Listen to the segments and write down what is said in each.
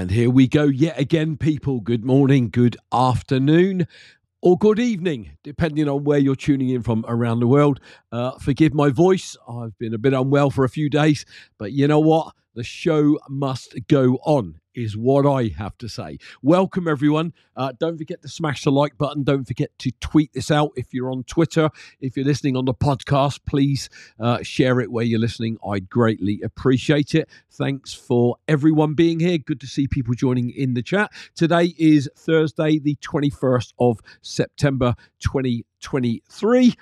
And here we go yet again, people. Good morning, good afternoon, or good evening, depending on where you're tuning in from around the world. Uh, forgive my voice. I've been a bit unwell for a few days, but you know what? The show must go on is what I have to say. Welcome, everyone. Uh, don't forget to smash the like button. Don't forget to tweet this out if you're on Twitter. If you're listening on the podcast, please uh, share it where you're listening. I'd greatly appreciate it. Thanks for everyone being here. Good to see people joining in the chat. Today is Thursday, the 21st of September, 2023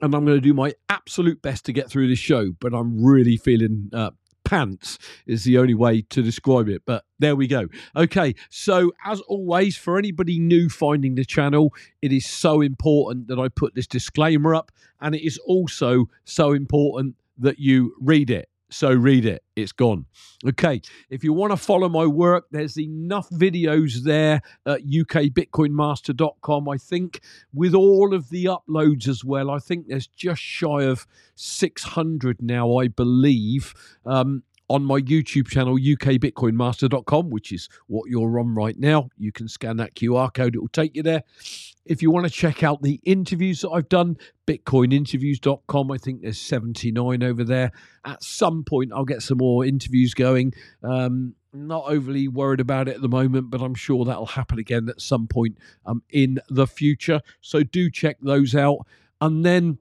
and I'm going to do my absolute best to get through this show, but I'm really feeling uh, pants is the only way to describe it. But there we go. Okay, so as always, for anybody new finding the channel, it is so important that I put this disclaimer up, and it is also so important that you read it. So read it. It's gone. Okay. If you want to follow my work, there's enough videos there at ukbitcoinmaster.com. I think with all of the uploads as well, I think there's just shy of 600 now, I believe. Um, on my YouTube channel, ukbitcoinmaster.com, which is what you're on right now. You can scan that QR code, it will take you there. If you want to check out the interviews that I've done, bitcoininterviews.com, I think there's 79 over there. At some point, I'll get some more interviews going. Um, not overly worried about it at the moment, but I'm sure that'll happen again at some point um, in the future. So do check those out. And then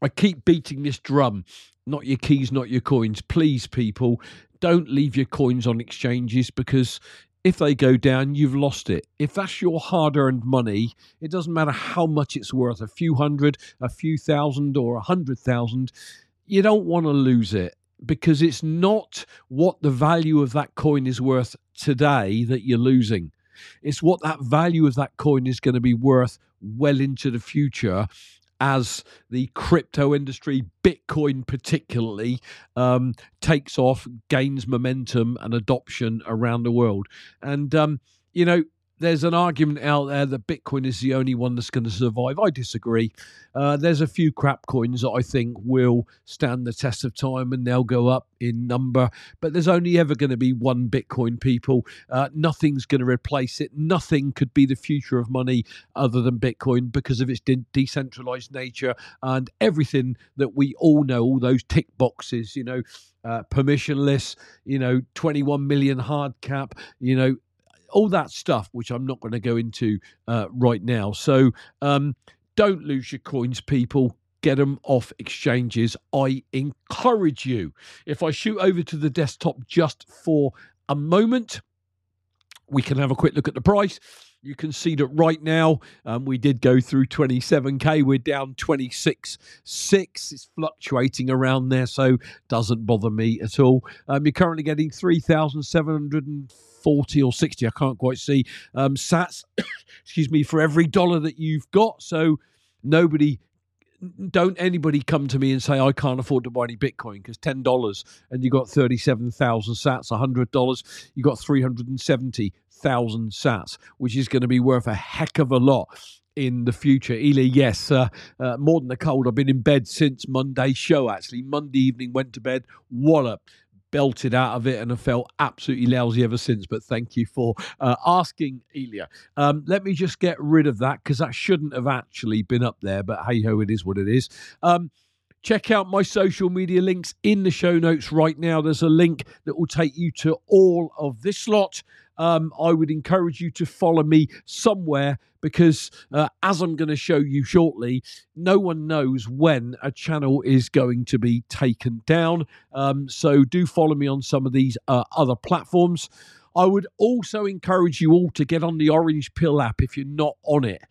I keep beating this drum. Not your keys, not your coins. Please, people, don't leave your coins on exchanges because if they go down, you've lost it. If that's your hard earned money, it doesn't matter how much it's worth a few hundred, a few thousand, or a hundred thousand. You don't want to lose it because it's not what the value of that coin is worth today that you're losing. It's what that value of that coin is going to be worth well into the future as the crypto industry, Bitcoin particularly, um, takes off, gains momentum and adoption around the world. And, um, you know, there's an argument out there that Bitcoin is the only one that's going to survive. I disagree. Uh, there's a few crap coins that I think will stand the test of time and they'll go up in number, but there's only ever going to be one Bitcoin, people. Uh, nothing's going to replace it. Nothing could be the future of money other than Bitcoin because of its de- decentralized nature and everything that we all know, all those tick boxes, you know. Uh, permissionless, you know, 21 million hard cap, you know, all that stuff, which I'm not going to go into uh, right now. So um, don't lose your coins, people. Get them off exchanges. I encourage you. If I shoot over to the desktop just for a moment, we can have a quick look at the price. You can see that right now um, we did go through 27k. We're down 26.6. It's fluctuating around there, so doesn't bother me at all. Um, you're currently getting 3,740 or 60, I can't quite see, um, sats, excuse me, for every dollar that you've got. So nobody don't anybody come to me and say I can't afford to buy any Bitcoin because ten dollars and you got thirty seven thousand Sats, hundred dollars, you got three hundred and seventy thousand Sats, which is going to be worth a heck of a lot in the future. Ely, yes, uh, uh, more than a cold. I've been in bed since Monday's show. Actually, Monday evening went to bed. Wallop belted out of it and have felt absolutely lousy ever since. But thank you for uh, asking, Elia. Um, let me just get rid of that because that shouldn't have actually been up there. But hey ho, it is what it is. Um, check out my social media links in the show notes right now. There's a link that will take you to all of this lot um, I would encourage you to follow me somewhere because, uh, as I'm going to show you shortly, no one knows when a channel is going to be taken down. Um, so do follow me on some of these uh, other platforms. I would also encourage you all to get on the Orange Pill app if you're not on it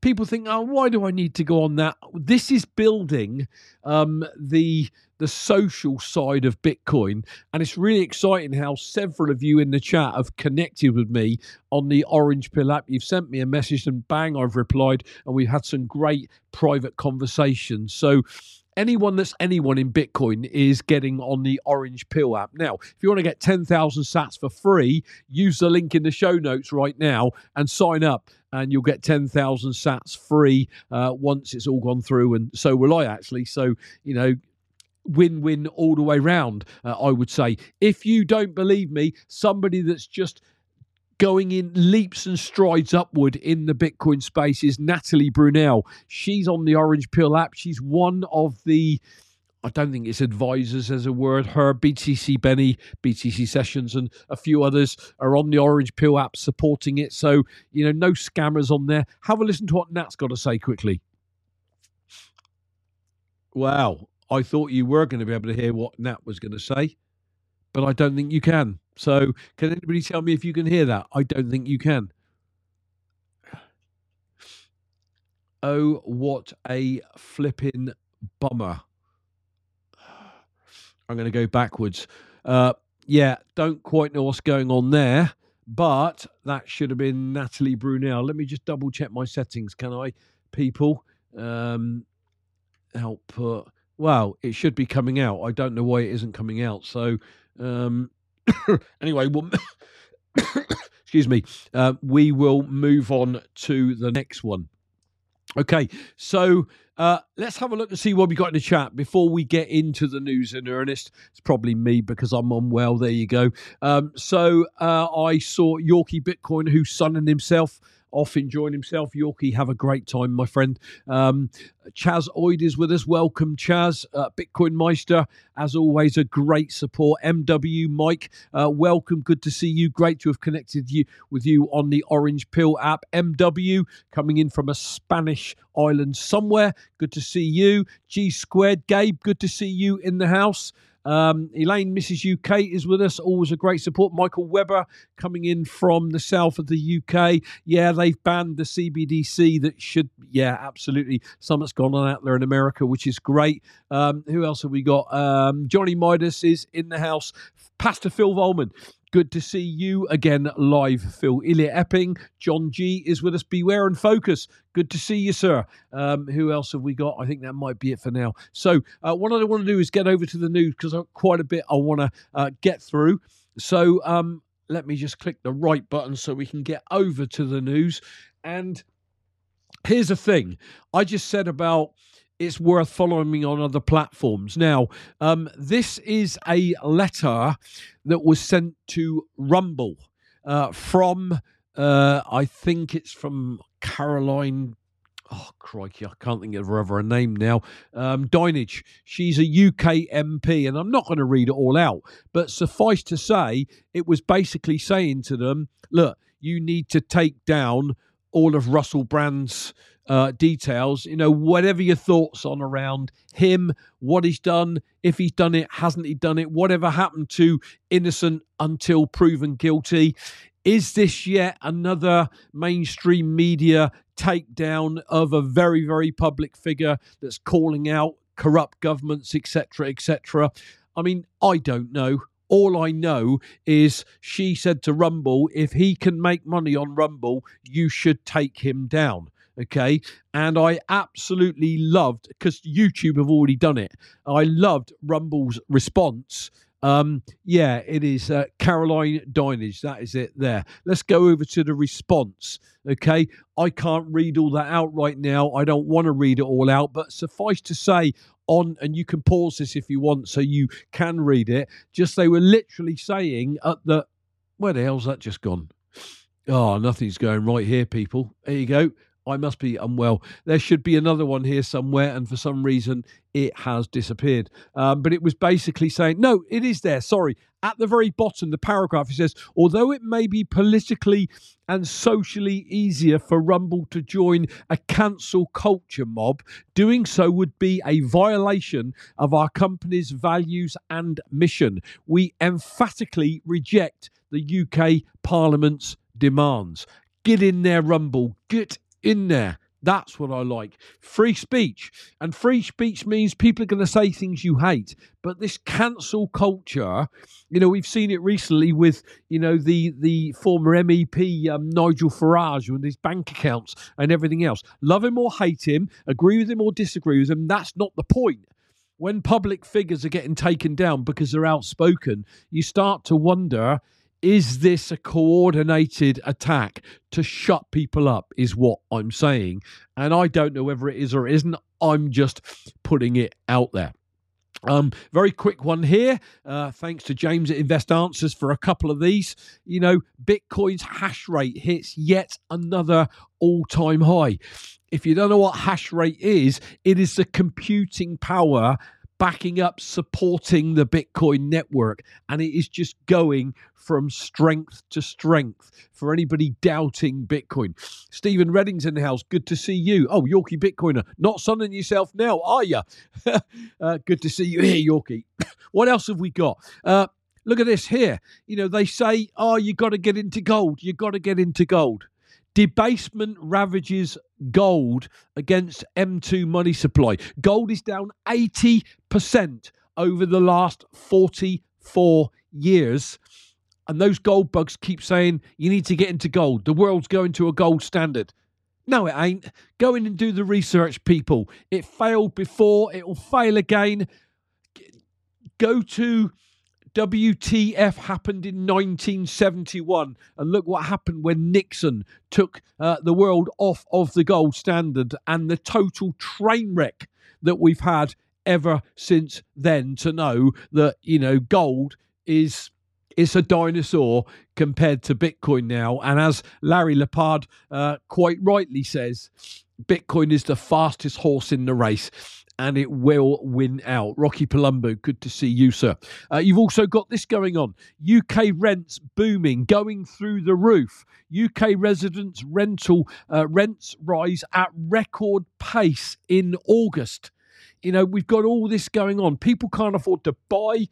people think, oh, why do I need to go on that? This is building um, the the social side of Bitcoin, and it's really exciting how several of you in the chat have connected with me on the Orange Pill app. You've sent me a message, and bang, I've replied, and we've had some great private conversations. So anyone that's anyone in Bitcoin is getting on the Orange Pill app. Now, if you want to get 10,000 sats for free, use the link in the show notes right now and sign up. And you'll get 10,000 sats free uh, once it's all gone through. And so will I actually. So, you know, win win all the way round, uh, I would say. If you don't believe me, somebody that's just going in leaps and strides upward in the Bitcoin space is Natalie Brunell. She's on the Orange Pill app. She's one of the I don't think it's advisors as a word. Her, BTC Benny, BTC Sessions, and a few others are on the Orange Pill app supporting it. So, you know, no scammers on there. Have a listen to what Nat's got to say quickly. Wow. I thought you were going to be able to hear what Nat was going to say, but I don't think you can. So, can anybody tell me if you can hear that? I don't think you can. Oh, what a flipping bummer. I'm going to go backwards. Uh, yeah, don't quite know what's going on there, but that should have been Natalie Brunell. Let me just double check my settings, can I, people? Um, output. Well, it should be coming out. I don't know why it isn't coming out. So, um, anyway, well, excuse me. Uh, we will move on to the next one. Okay, so uh, let's have a look and see what we got in the chat before we get into the news in earnest. It's probably me because I'm unwell. There you go. Um, so uh, I saw Yorkie Bitcoin, who's sunning himself off enjoying himself. Yorkie, have a great time, my friend. Um, Chaz Oid is with us. Welcome, Chaz. Uh, Bitcoin Meister, as always, a great support. MW Mike, uh, welcome. Good to see you. Great to have connected you with you on the Orange Pill app. MW coming in from a Spanish island somewhere. Good to see you. G Squared, Gabe, good to see you in the house. Um, Elaine, Mrs. UK, is with us. Always a great support. Michael Weber coming in from the south of the UK. Yeah, they've banned the CBDC. That should, yeah, absolutely. Something's gone on out there in America, which is great. Um, who else have we got? Um, Johnny Midas is in the house. Pastor Phil Volman Good to see you again live, Phil. Ilya Epping, John G is with us. Beware and focus. Good to see you, sir. Um, who else have we got? I think that might be it for now. So, uh, what I want to do is get over to the news because quite a bit I want to uh, get through. So, um, let me just click the right button so we can get over to the news. And here's the thing I just said about it's worth following me on other platforms. Now, um, this is a letter that was sent to Rumble uh, from, uh, I think it's from Caroline. Oh, crikey, I can't think of her other name now. Um, Dinenage. She's a UK MP, and I'm not going to read it all out, but suffice to say, it was basically saying to them, look, you need to take down all of Russell Brand's uh, details. You know, whatever your thoughts on around him, what he's done, if he's done it, hasn't he done it, whatever happened to innocent until proven guilty. Is this yet another mainstream media takedown of a very, very public figure that's calling out corrupt governments, etc., etc.? I mean, I don't know. All I know is she said to Rumble, if he can make money on Rumble, you should take him down. Okay. And I absolutely loved, because YouTube have already done it, I loved Rumble's response. Um, yeah, it is uh, Caroline Dinenage. That is it there. Let's go over to the response. Okay. I can't read all that out right now. I don't want to read it all out, but suffice to say, on, and you can pause this if you want so you can read it. Just they were literally saying at the, where the hell's that just gone? Oh, nothing's going right here, people. There you go. I must be unwell. There should be another one here somewhere, and for some reason it has disappeared. Um, but it was basically saying, no, it is there. Sorry. At the very bottom, the paragraph, it says, although it may be politically and socially easier for Rumble to join a cancel culture mob, doing so would be a violation of our company's values and mission. We emphatically reject the UK Parliament's demands. Get in there, Rumble. Get in there. That's what I like. Free speech. And free speech means people are going to say things you hate. But this cancel culture, you know, we've seen it recently with, you know, the the former MEP um, Nigel Farage and his bank accounts and everything else. Love him or hate him, agree with him or disagree with him, that's not the point. When public figures are getting taken down because they're outspoken, you start to wonder is this a coordinated attack to shut people up is what i'm saying and i don't know whether it is or isn't i'm just putting it out there Um, very quick one here. Uh, thanks to James at Invest Answers for a couple of these. You know, Bitcoin's hash rate hits yet another all time high. If you don't know what hash rate is, it is the computing power backing up, supporting the Bitcoin network. And it is just going from strength to strength for anybody doubting Bitcoin. Stephen Redding's in the house. Good to see you. Oh, Yorkie Bitcoiner. Not sunning yourself now, are you? uh, good to see you here, Yorkie. what else have we got? Uh, look at this here. You know, they say, oh, you got to get into gold. You got to get into gold. Debasement ravages gold against M2 money supply. Gold is down 80% over the last 44 years. And those gold bugs keep saying you need to get into gold. The world's going to a gold standard. No, it ain't. Go in and do the research, people. It failed before, it will fail again. Go to WTF happened in 1971. And look what happened when Nixon took uh, the world off of the gold standard and the total train wreck that we've had ever since then to know that, you know, gold is It's a dinosaur compared to Bitcoin now. And as Larry Lepard uh, quite rightly says, Bitcoin is the fastest horse in the race and it will win out. Rocky Palumbo, good to see you, sir. Uh, you've also got this going on UK rents booming, going through the roof. UK residents' rental uh, rents rise at record pace in August. You know, we've got all this going on. People can't afford to buy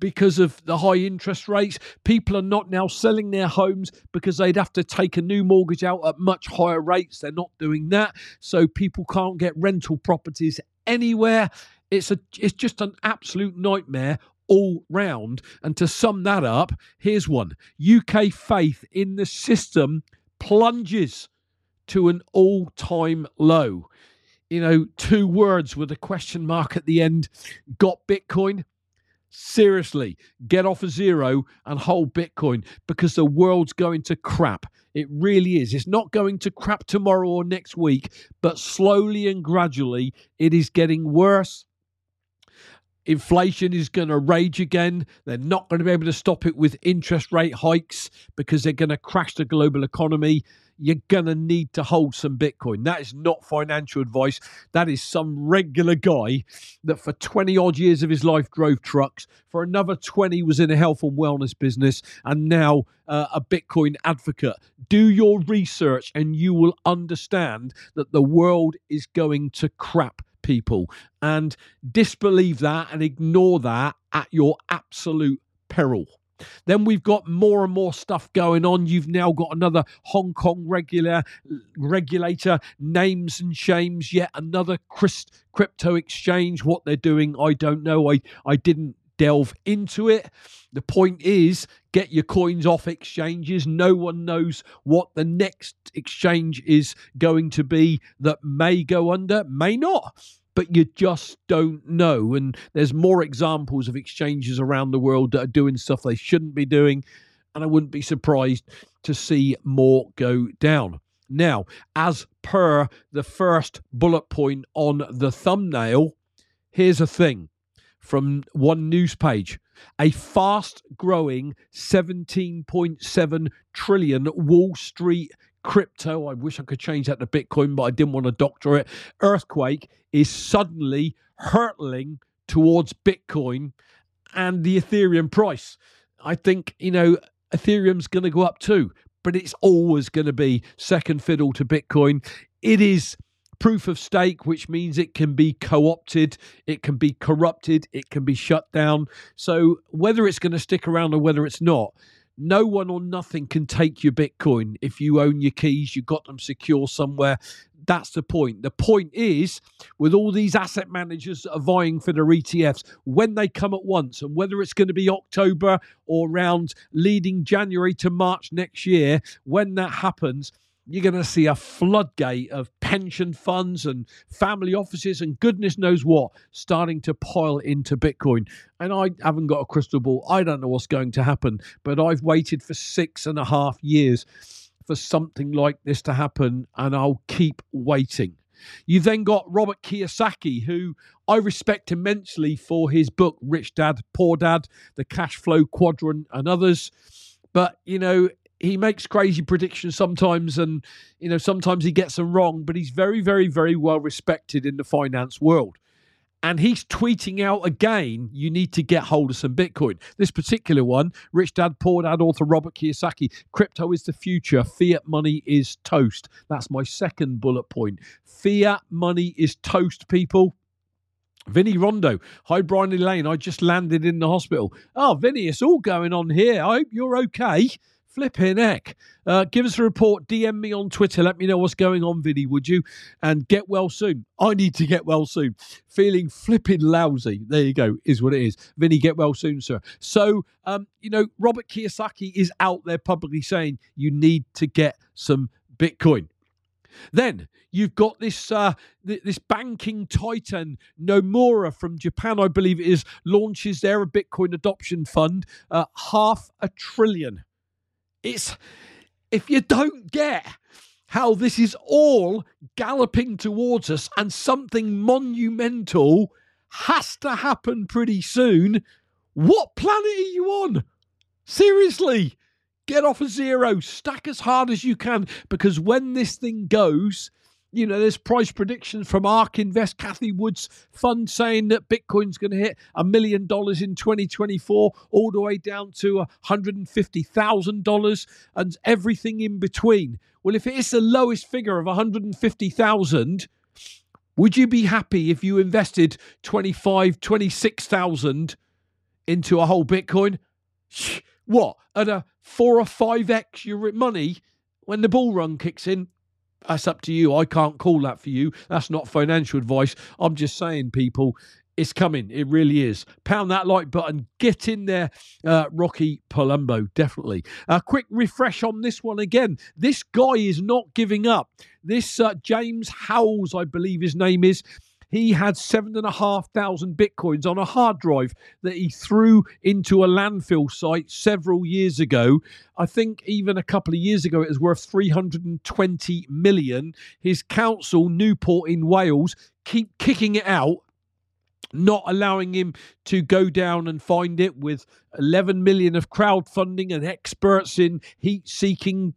because of the high interest rates. People are not now selling their homes because they'd have to take a new mortgage out at much higher rates. They're not doing that. So people can't get rental properties anywhere. It's a it's just an absolute nightmare all round. And to sum that up, here's one. UK faith in the system plunges to an all-time low. You know, two words with a question mark at the end. Got Bitcoin? Seriously, get off a zero and hold Bitcoin because the world's going to crap. It really is. It's not going to crap tomorrow or next week, but slowly and gradually it is getting worse. Inflation is going to rage again. They're not going to be able to stop it with interest rate hikes because they're going to crash the global economy you're going to need to hold some Bitcoin. That is not financial advice. That is some regular guy that for 20 odd years of his life drove trucks, for another 20 was in a health and wellness business, and now uh, a Bitcoin advocate. Do your research and you will understand that the world is going to crap people and disbelieve that and ignore that at your absolute peril. Then we've got more and more stuff going on. You've now got another Hong Kong regular regulator, names and shames, yet another crypto exchange. What they're doing, I don't know. I, I didn't delve into it. The point is, get your coins off exchanges. No one knows what the next exchange is going to be that may go under, may not but you just don't know. And there's more examples of exchanges around the world that are doing stuff they shouldn't be doing. And I wouldn't be surprised to see more go down. Now, as per the first bullet point on the thumbnail, here's a thing from one news page. A fast growing 17.7 trillion Wall Street crypto. I wish I could change that to Bitcoin, but I didn't want to doctor it. Earthquake is suddenly hurtling towards Bitcoin and the Ethereum price. I think, you know, Ethereum's going to go up too, but it's always going to be second fiddle to Bitcoin. It is proof of stake, which means it can be co opted, it can be corrupted, it can be shut down. So whether it's going to stick around or whether it's not, no one or nothing can take your Bitcoin. If you own your keys, you got them secure somewhere. That's the point. The point is, with all these asset managers that are vying for their ETFs, when they come at once, and whether it's going to be October or around leading January to March next year, when that happens, you're going to see a floodgate of pension funds and family offices and goodness knows what starting to pile into Bitcoin. And I haven't got a crystal ball. I don't know what's going to happen, but I've waited for six and a half years for something like this to happen, and I'll keep waiting. You then got Robert Kiyosaki, who I respect immensely for his book, Rich Dad, Poor Dad, The Cash Flow Quadrant, and others. But, you know, he makes crazy predictions sometimes and you know sometimes he gets them wrong but he's very very very well respected in the finance world and he's tweeting out again you need to get hold of some bitcoin this particular one rich dad poor dad author robert kiyosaki crypto is the future fiat money is toast that's my second bullet point fiat money is toast people Vinny Rondo. Hi, Brian Lane. I just landed in the hospital. Oh, Vinny, it's all going on here. I hope you're okay. Flipping heck. Uh, give us a report. DM me on Twitter. Let me know what's going on, Vinny, would you? And get well soon. I need to get well soon. Feeling flipping lousy. There you go, is what it is. Vinny, get well soon, sir. So, um, you know, Robert Kiyosaki is out there publicly saying you need to get some Bitcoin. Then you've got this uh, th- this banking titan Nomura from Japan, I believe it is, launches their Bitcoin adoption fund, uh, half a trillion it's if you don't get how this is all galloping towards us and something monumental has to happen pretty soon, what planet are you on? Seriously, get off a zero, stack as hard as you can, because when this thing goes, you know, there's price predictions from ARK Invest, Cathie Wood's fund saying that Bitcoin's going to hit a million dollars in 2024, all the way down to $150,000 and everything in between. Well, if it is the lowest figure of 150,000, would you be happy if you invested 25, 26,000 into a whole Bitcoin? What, at a four or five X your money when the bull run kicks in? That's up to you. I can't call that for you. That's not financial advice. I'm just saying, people, it's coming. It really is. Pound that like button. Get in there, uh, Rocky Palumbo. Definitely. A quick refresh on this one again. This guy is not giving up. This uh, James Howells, I believe his name is. He had seven and a half thousand bitcoins on a hard drive that he threw into a landfill site several years ago. I think even a couple of years ago it was worth 320 million. His council, Newport in Wales, keep kicking it out not allowing him to go down and find it with 11 million of crowdfunding and experts in heat seeking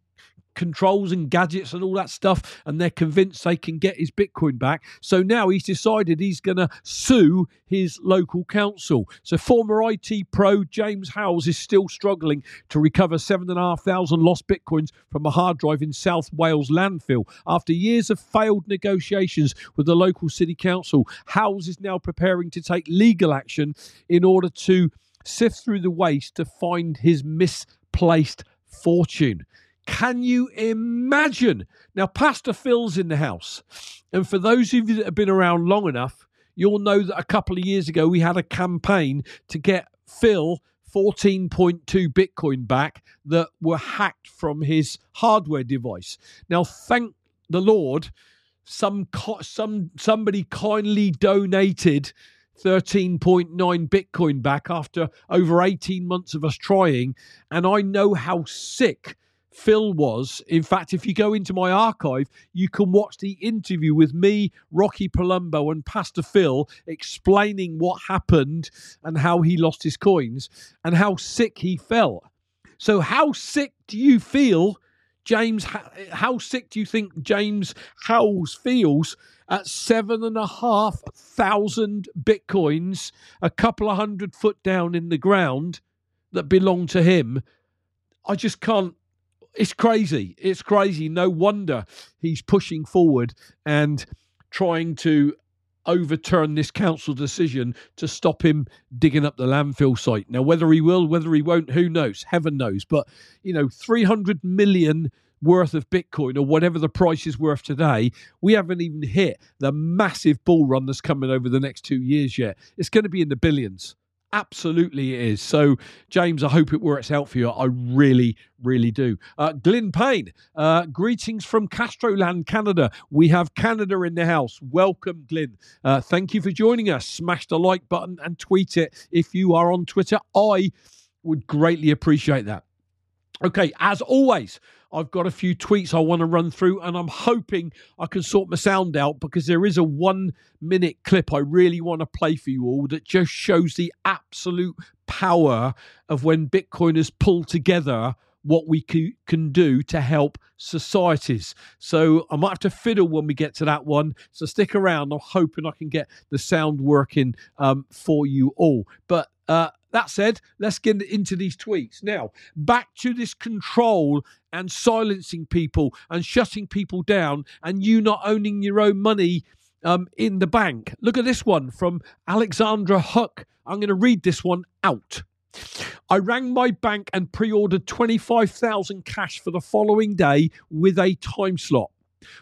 controls and gadgets and all that stuff, and they're convinced they can get his Bitcoin back. So now he's decided he's going to sue his local council. So former IT pro James Howells is still struggling to recover seven and a half thousand lost Bitcoins from a hard drive in South Wales landfill. After years of failed negotiations with the local city council, Howells is now preparing to take legal action in order to sift through the waste to find his misplaced fortune. Can you imagine? Now, Pastor Phil's in the house. And for those of you that have been around long enough, you'll know that a couple of years ago we had a campaign to get Phil 14.2 Bitcoin back that were hacked from his hardware device. Now, thank the Lord, some some somebody kindly donated 13.9 Bitcoin back after over 18 months of us trying, and I know how sick Phil was. In fact, if you go into my archive, you can watch the interview with me, Rocky Palumbo, and Pastor Phil explaining what happened and how he lost his coins and how sick he felt. So, how sick do you feel, James? How sick do you think James Howells feels at seven and a half thousand bitcoins, a couple of hundred foot down in the ground that belong to him? I just can't it's crazy. It's crazy. No wonder he's pushing forward and trying to overturn this council decision to stop him digging up the landfill site. Now, whether he will, whether he won't, who knows? Heaven knows. But, you know, 300 million worth of Bitcoin or whatever the price is worth today, we haven't even hit the massive bull run that's coming over the next two years yet. It's going to be in the billions. Absolutely, it is. So, James, I hope it works out for you. I really, really do. Uh, Glyn Payne, uh, greetings from Castroland, Canada. We have Canada in the house. Welcome, Glyn. Uh, thank you for joining us. Smash the like button and tweet it if you are on Twitter. I would greatly appreciate that. Okay, as always, I've got a few tweets I want to run through, and I'm hoping I can sort my sound out because there is a one minute clip I really want to play for you all that just shows the absolute power of when Bitcoiners pull together what we can do to help societies. So I might have to fiddle when we get to that one. So stick around. I'm hoping I can get the sound working um, for you all. But uh, that said, let's get into these tweets. Now, back to this control and silencing people and shutting people down and you not owning your own money um, in the bank. Look at this one from Alexandra Huck. I'm going to read this one out. I rang my bank and pre ordered 25,000 cash for the following day with a time slot.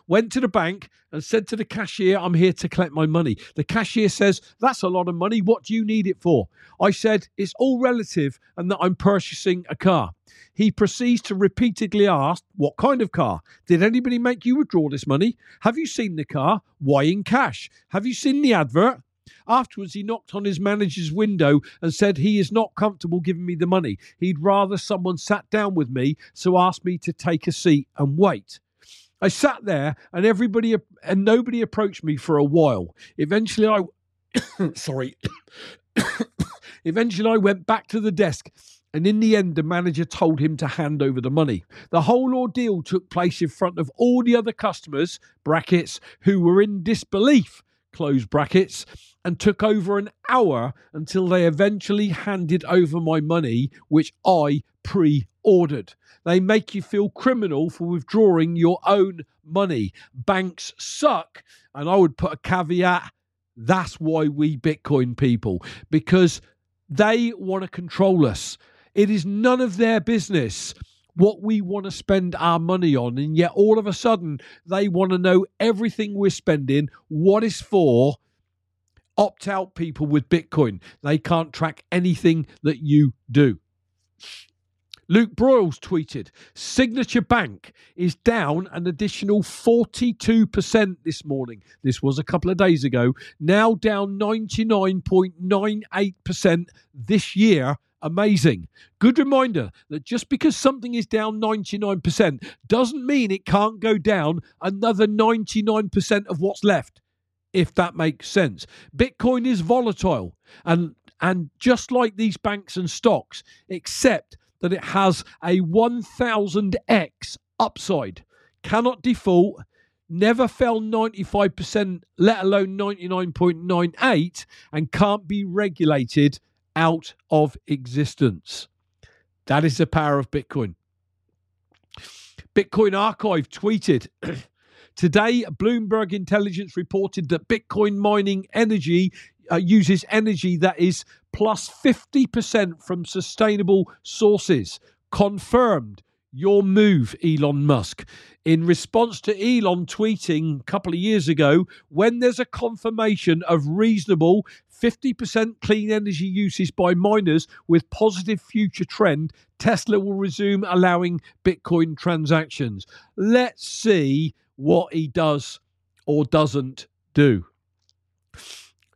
Went to the bank and said to the cashier, I'm here to collect my money. The cashier says, That's a lot of money. What do you need it for? I said, It's all relative and that I'm purchasing a car. He proceeds to repeatedly ask, What kind of car? Did anybody make you withdraw this money? Have you seen the car? Why in cash? Have you seen the advert? Afterwards, he knocked on his manager's window and said he is not comfortable giving me the money. He'd rather someone sat down with me, so asked me to take a seat and wait. I sat there and everybody and nobody approached me for a while. Eventually, I sorry. Eventually, I went back to the desk and in the end, the manager told him to hand over the money. The whole ordeal took place in front of all the other customers, brackets, who were in disbelief, close brackets, and took over an hour until they eventually handed over my money, which I pre ordered. They make you feel criminal for withdrawing your own money. Banks suck. And I would put a caveat that's why we Bitcoin people, because they want to control us. It is none of their business what we want to spend our money on. And yet, all of a sudden, they want to know everything we're spending, what is for, opt out people with Bitcoin. They can't track anything that you do. Luke Broyles tweeted Signature Bank is down an additional 42% this morning. This was a couple of days ago, now down 99.98% this year. Amazing. Good reminder that just because something is down 99% doesn't mean it can't go down another 99% of what's left if that makes sense. Bitcoin is volatile and and just like these banks and stocks, except that it has a 1000x upside. Cannot default, never fell 95%, let alone 99.98, and can't be regulated out of existence. That is the power of Bitcoin. Bitcoin Archive tweeted Today, Bloomberg Intelligence reported that Bitcoin mining energy uh, uses energy that is plus 50% from sustainable sources. Confirmed your move, Elon Musk. In response to Elon tweeting a couple of years ago, when there's a confirmation of reasonable 50% clean energy usage by miners with positive future trend, Tesla will resume allowing Bitcoin transactions. Let's see what he does or doesn't do.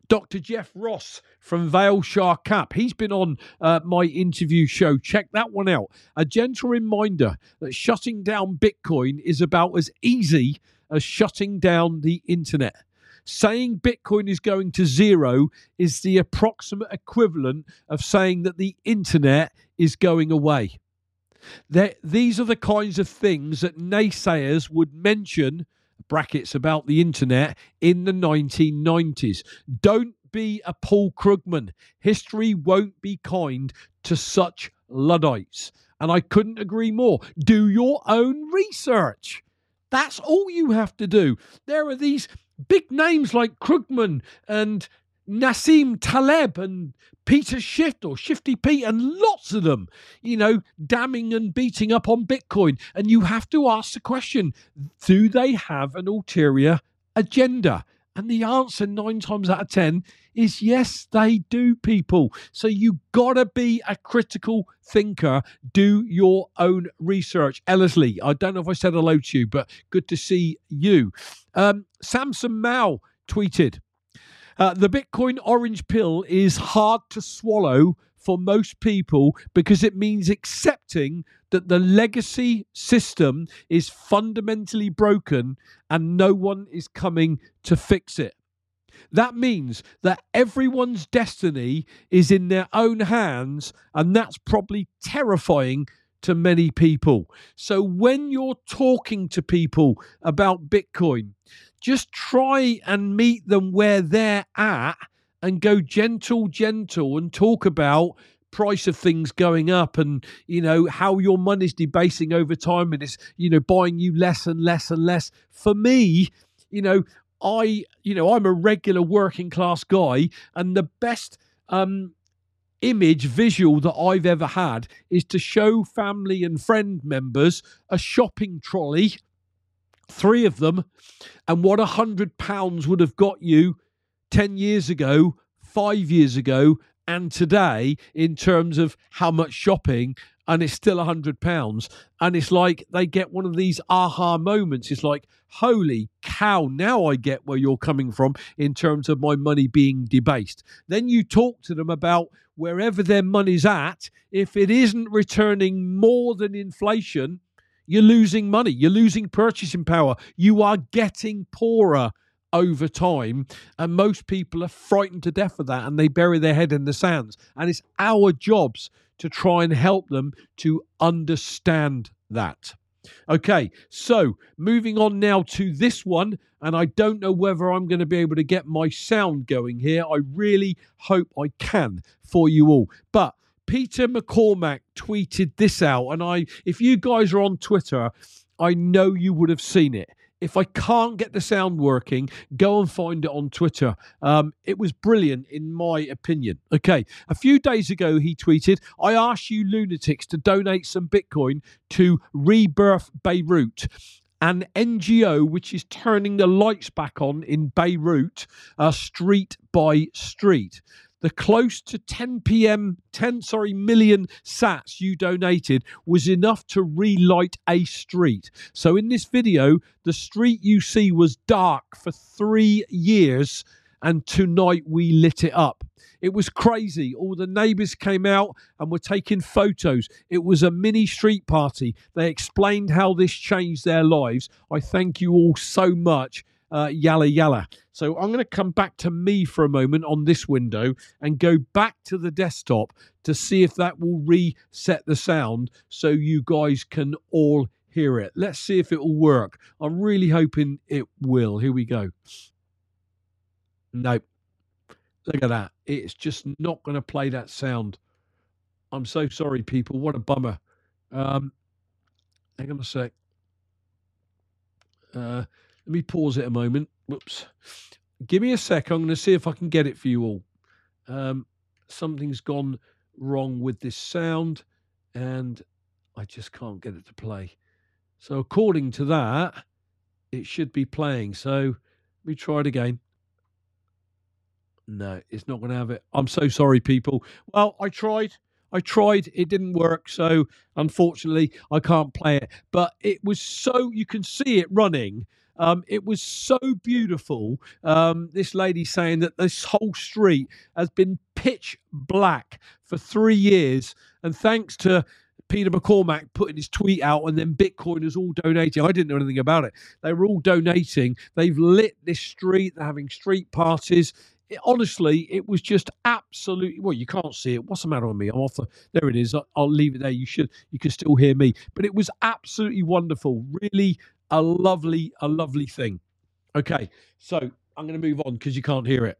Dr. Jeff Ross from Vailshire Cap. He's been on uh, my interview show. Check that one out. A gentle reminder that shutting down Bitcoin is about as easy as shutting down the internet. Saying Bitcoin is going to zero is the approximate equivalent of saying that the internet is going away. That these are the kinds of things that naysayers would mention brackets about the internet in the 1990s. Don't be a Paul Krugman. History won't be kind to such Luddites. And I couldn't agree more. Do your own research. That's all you have to do. There are these big names like Krugman and Nassim Taleb and Peter Schiff or Shifty Pete and lots of them, you know, damning and beating up on Bitcoin. And you have to ask the question do they have an ulterior agenda? And the answer, nine times out of 10, is yes, they do, people. So you gotta be a critical thinker. Do your own research. Ellerslie, I don't know if I said hello to you, but good to see you. Um, Samson Mow tweeted, uh, the Bitcoin orange pill is hard to swallow for most people because it means accepting that the legacy system is fundamentally broken and no one is coming to fix it. That means that everyone's destiny is in their own hands, and that's probably terrifying to many people. So when you're talking to people about Bitcoin, just try and meet them where they're at and go gentle, gentle and talk about price of things going up and you know how your money's debasing over time and it's you know buying you less and less and less. For me you know i you know i'm a regular working class guy and the best um image visual that I've ever had is to show family and friend members a shopping trolley, three of them, and what a hundred pounds would have got you 10 years ago, five years ago, and today in terms of how much shopping and it's still a hundred pounds. And it's like they get one of these aha moments. It's like holy cow now i get where you're coming from in terms of my money being debased. Then you talk to them about wherever their money's at if it isn't returning more than inflation you're losing money you're losing purchasing power you are getting poorer over time. And most people are frightened to death of that and they bury their head in the sands. And it's our jobs to try and help them to understand that. Okay, so moving on now to this one, and I don't know whether I'm going to be able to get my sound going here. I really hope I can for you all. But Peter McCormack tweeted this out, and I, if you guys are on Twitter, I know you would have seen it. If I can't get the sound working, go and find it on Twitter. Um, it was brilliant, in my opinion. Okay, a few days ago, he tweeted, I asked you lunatics to donate some Bitcoin to Rebirth Beirut an NGO which is turning the lights back on in Beirut, uh, street by street the close to 10 p.m. 10 sorry million sats you donated was enough to relight a street. So in this video, the street you see was dark for 3 years and tonight we lit it up. It was crazy. All the neighbors came out and were taking photos. It was a mini street party. They explained how this changed their lives. I thank you all so much uh, yalla yalla. So I'm going to come back to me for a moment on this window and go back to the desktop to see if that will reset the sound so you guys can all hear it. Let's see if it will work. I'm really hoping it will. Here we go. Nope. Look at that. It's just not going to play that sound. I'm so sorry, people. What a bummer. Um, hang on a sec. Uh, let me pause it a moment. Whoops. Give me a sec. I'm going to see if I can get it for you all. Um, something's gone wrong with this sound, and I just can't get it to play. So, according to that, it should be playing. So, let me try it again. No, it's not going to have it. I'm so sorry, people. Well, I tried. I tried, it didn't work. So unfortunately, I can't play it. But it was so, you can see it running. Um, it was so beautiful. Um, this lady saying that this whole street has been pitch black for three years. And thanks to Peter McCormack putting his tweet out and then Bitcoiners all donating. I didn't know anything about it. They were all donating. They've lit this street. They're having street parties. It, honestly, it was just absolutely. Well, you can't see it. What's the matter with me? I'm off the. There it is. I'll, I'll leave it there. You should. You can still hear me. But it was absolutely wonderful. Really a lovely, a lovely thing. Okay, so I'm going to move on because you can't hear it.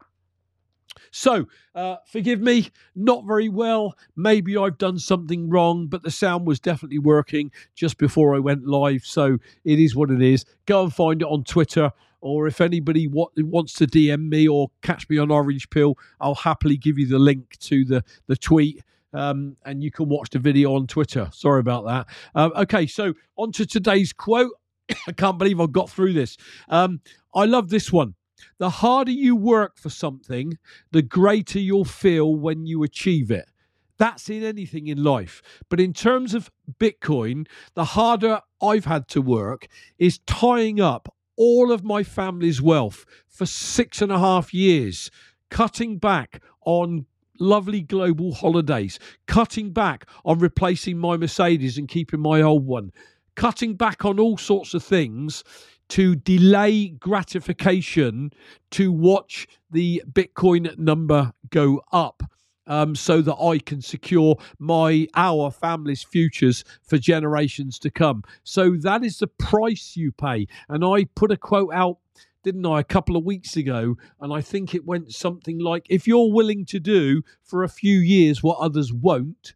So, uh, forgive me, not very well. Maybe I've done something wrong, but the sound was definitely working just before I went live. So, it is what it is. Go and find it on Twitter, or if anybody wants to DM me or catch me on Orange Pill, I'll happily give you the link to the, the tweet. Um, and you can watch the video on Twitter. Sorry about that. Um, okay, so on to today's quote. I can't believe I got through this. Um, I love this one. The harder you work for something, the greater you'll feel when you achieve it. That's in anything in life. But in terms of Bitcoin, the harder I've had to work is tying up all of my family's wealth for six and a half years, cutting back on lovely global holidays, cutting back on replacing my Mercedes and keeping my old one, cutting back on all sorts of things to delay gratification to watch the Bitcoin number go up. Um, so that I can secure my our family's futures for generations to come. So that is the price you pay. And I put a quote out didn't I, a couple of weeks ago? And I think it went something like if you're willing to do for a few years what others won't,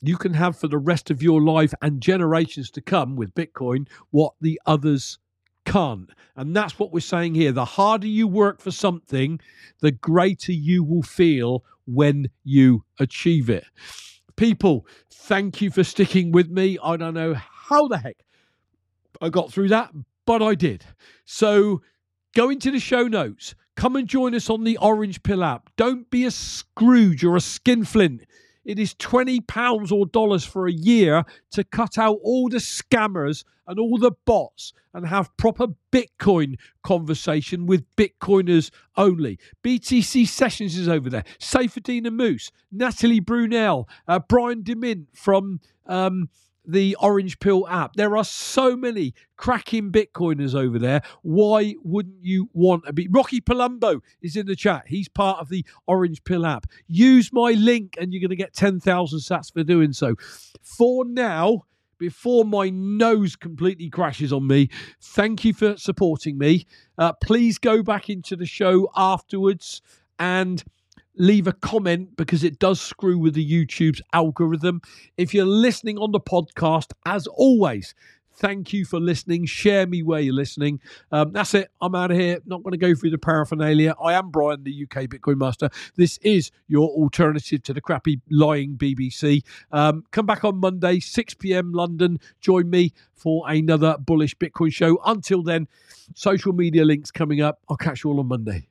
you can have for the rest of your life and generations to come with Bitcoin what the others can't. And that's what we're saying here. The harder you work for something, the greater you will feel when you achieve it. People, thank you for sticking with me. I don't know how the heck I got through that, but I did. So Go into the show notes. Come and join us on the Orange Pill app. Don't be a Scrooge or a skinflint. It is £20 or dollars for a year to cut out all the scammers and all the bots and have proper Bitcoin conversation with Bitcoiners only. BTC Sessions is over there. Saifedean Ammous, Natalie Brunell, uh, Brian DeMint from um, the Orange Pill app. There are so many cracking Bitcoiners over there. Why wouldn't you want to be? Rocky Palumbo is in the chat. He's part of the Orange Pill app. Use my link and you're going to get 10,000 sats for doing so. For now, before my nose completely crashes on me, thank you for supporting me. Uh, please go back into the show afterwards and leave a comment because it does screw with the YouTube's algorithm. If you're listening on the podcast, as always, thank you for listening. Share me where you're listening. Um, that's it. I'm out of here. Not going to go through the paraphernalia. I am Brian, the UK Bitcoin Master. This is your alternative to the crappy lying BBC. Um, come back on Monday, 6 p.m. London. Join me for another bullish Bitcoin show. Until then, social media links coming up. I'll catch you all on Monday.